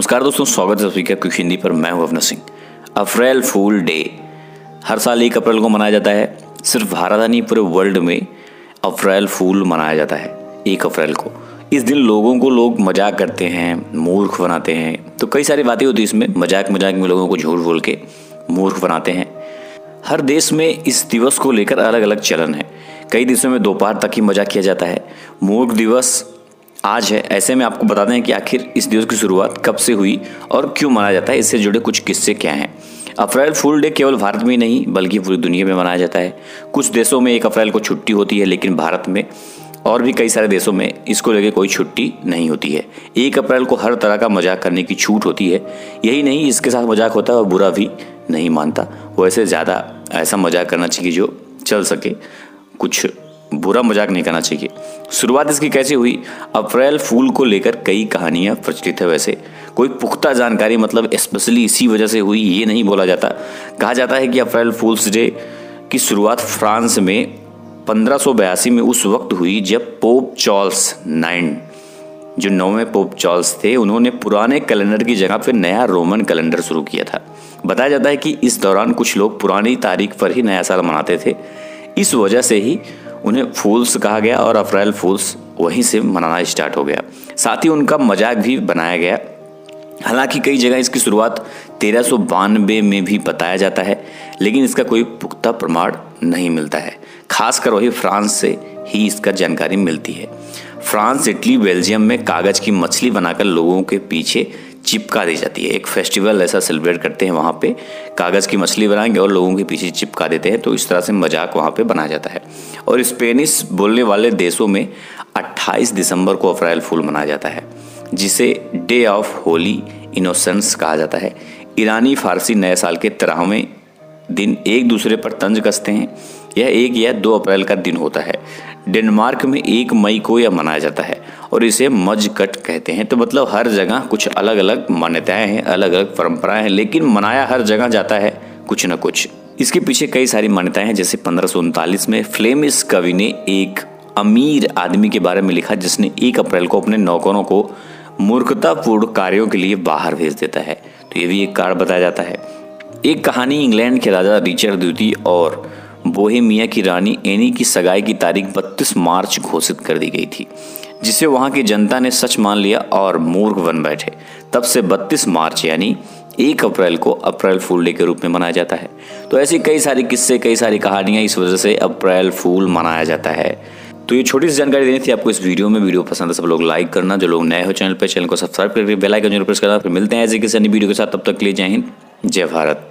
नमस्कार दोस्तों, स्वागत है सभी का क्विक हिंदी पर। मैं हूँ अवना सिंह। अप्रैल फूल डे, हर साल एक अप्रैल को मनाया जाता है। सिर्फ़ भारत नहीं, पूरे वर्ल्ड में अप्रैल फूल मनाया जाता है, एक अप्रैल को। इस दिन लोगों को लोग मज़ाक करते हैं, मूर्ख बनाते हैं। तो कई सारी बातें होती है इसमें मज़ाक मज़ाक में लोगों को झूठ बोल के मूर्ख बनाते हैं। हर देश में इस दिवस को लेकर अलग अलग चलन है। कई देशों में दोपहर तक ही मज़ाक किया जाता है। मूर्ख दिवस आज है। ऐसे में आपको बताते हैं कि आखिर इस दिवस की शुरुआत कब से हुई और क्यों मनाया जाता है। इससे जुड़े कुछ किस्से क्या हैं? अप्रैल फूल डे केवल भारत में नहीं, बल्कि पूरी दुनिया में मनाया जाता है। कुछ देशों में एक अप्रैल को छुट्टी होती है, लेकिन भारत में और भी कई सारे देशों में इसको लेकर कोई छुट्टी नहीं होती है। एक अप्रैल को हर तरह का मज़ाक करने की छूट होती है। यही नहीं, इसके साथ मज़ाक होता है और बुरा भी नहीं मानता। वैसे ज़्यादा ऐसा मज़ाक करना चाहिए जो चल सके। कुछ बुरा मज़ाक नहीं करना चाहिए। शुरुआत इसकी कैसे हुई? अप्रैल फूल को लेकर कई कहानियाँ प्रचलित है वैसे। कोई पुख्ता जानकारी मतलब स्पेशली इसी वजह से हुई, ये नहीं बोला जाता। कहा जाता है कि अप्रैल फूल्स डे की शुरुआत फ्रांस में पंद्रह में उस वक्त हुई, जब पोप चार्ल्स नाइन, जो नौवें पोप चार्ल्स थे, उन्होंने पुराने कैलेंडर की जगह पर नया रोमन कैलेंडर शुरू किया था। बताया जाता है कि इस दौरान कुछ लोग पुरानी तारीख पर ही नया साल मनाते थे। इस वजह से ही उन्हें फूल्स कहा गया और अप्रैल फूल्स वहीं से मनाना स्टार्ट हो गया। साथ ही उनका मज़ाक भी बनाया गया। हालाँकि कई जगह इसकी शुरुआत तेरह सौ में भी बताया जाता है, लेकिन इसका कोई पुख्ता प्रमाण नहीं मिलता है। खासकर वही फ्रांस से ही इसका जानकारी मिलती है। फ्रांस, इटली, बेल्जियम में कागज़ की मछली बनाकर लोगों के पीछे चिपका दी जाती है। एक फेस्टिवल ऐसा सेलिब्रेट करते हैं वहाँ पे। कागज़ की मछली बनाएँगे और लोगों के पीछे चिपका देते हैं तो इस तरह से मज़ाक वहाँ पे बनाया जाता है। और स्पेनिश बोलने वाले देशों में 28 दिसंबर को अप्रैल फूल मनाया जाता है, जिसे डे ऑफ़ होली इनोसेंस कहा जाता है। ईरानी फारसी नए साल के तरहवें दिन एक दूसरे पर तंज कसते हैं। यह एक या दो अप्रैल का दिन होता है। डेनमार्क में एक मई को यह मनाया जाता है और इसे मज कट कहते हैं। तो मतलब हर जगह कुछ अलग अलग मान्यताएँ हैं अलग अलग परंपराएँ हैं, लेकिन मनाया हर जगह जाता है कुछ न कुछ। इसके पीछे कई सारी मान्यताएँ हैं, जैसे पंद्रह में फ्लेमिस कवि ने एक अमीर आदमी के बारे में लिखा, जिसने एक अप्रैल को अपने नौकरों को मूर्खतापूर्ण कार्यों के लिए बाहर भेज देता है। तो ये भी एक कारण बताया जाता है। एक कहानी इंग्लैंड के राजा रिचर्ड द्वितीय और बोहेमिया की रानी एनी की सगाई की तारीख 32 मार्च घोषित कर दी गई थी, जिसे वहाँ की जनता ने सच मान लिया और मूर्ख बन बैठे। तब से 32 मार्च यानी एक अप्रैल को अप्रैल फूल डे के रूप में मनाया जाता है। तो ऐसी कई सारी किस्से, कई सारी कहानियाँ इस वजह से अप्रैल फूल मनाया जाता है। तो ये छोटी सी जानकारी देनी थी आपको इस वीडियो में। वीडियो पसंद है सब लोग लाइक करना। जो लोग नए हो चैनल पर चैनल को सब्सक्राइब करके बेल आइकन ज़रूर प्रेस करना। फिर मिलते हैं ऐसे किसी वीडियो के साथ। तब तक लिए जय हिंद, जय भारत।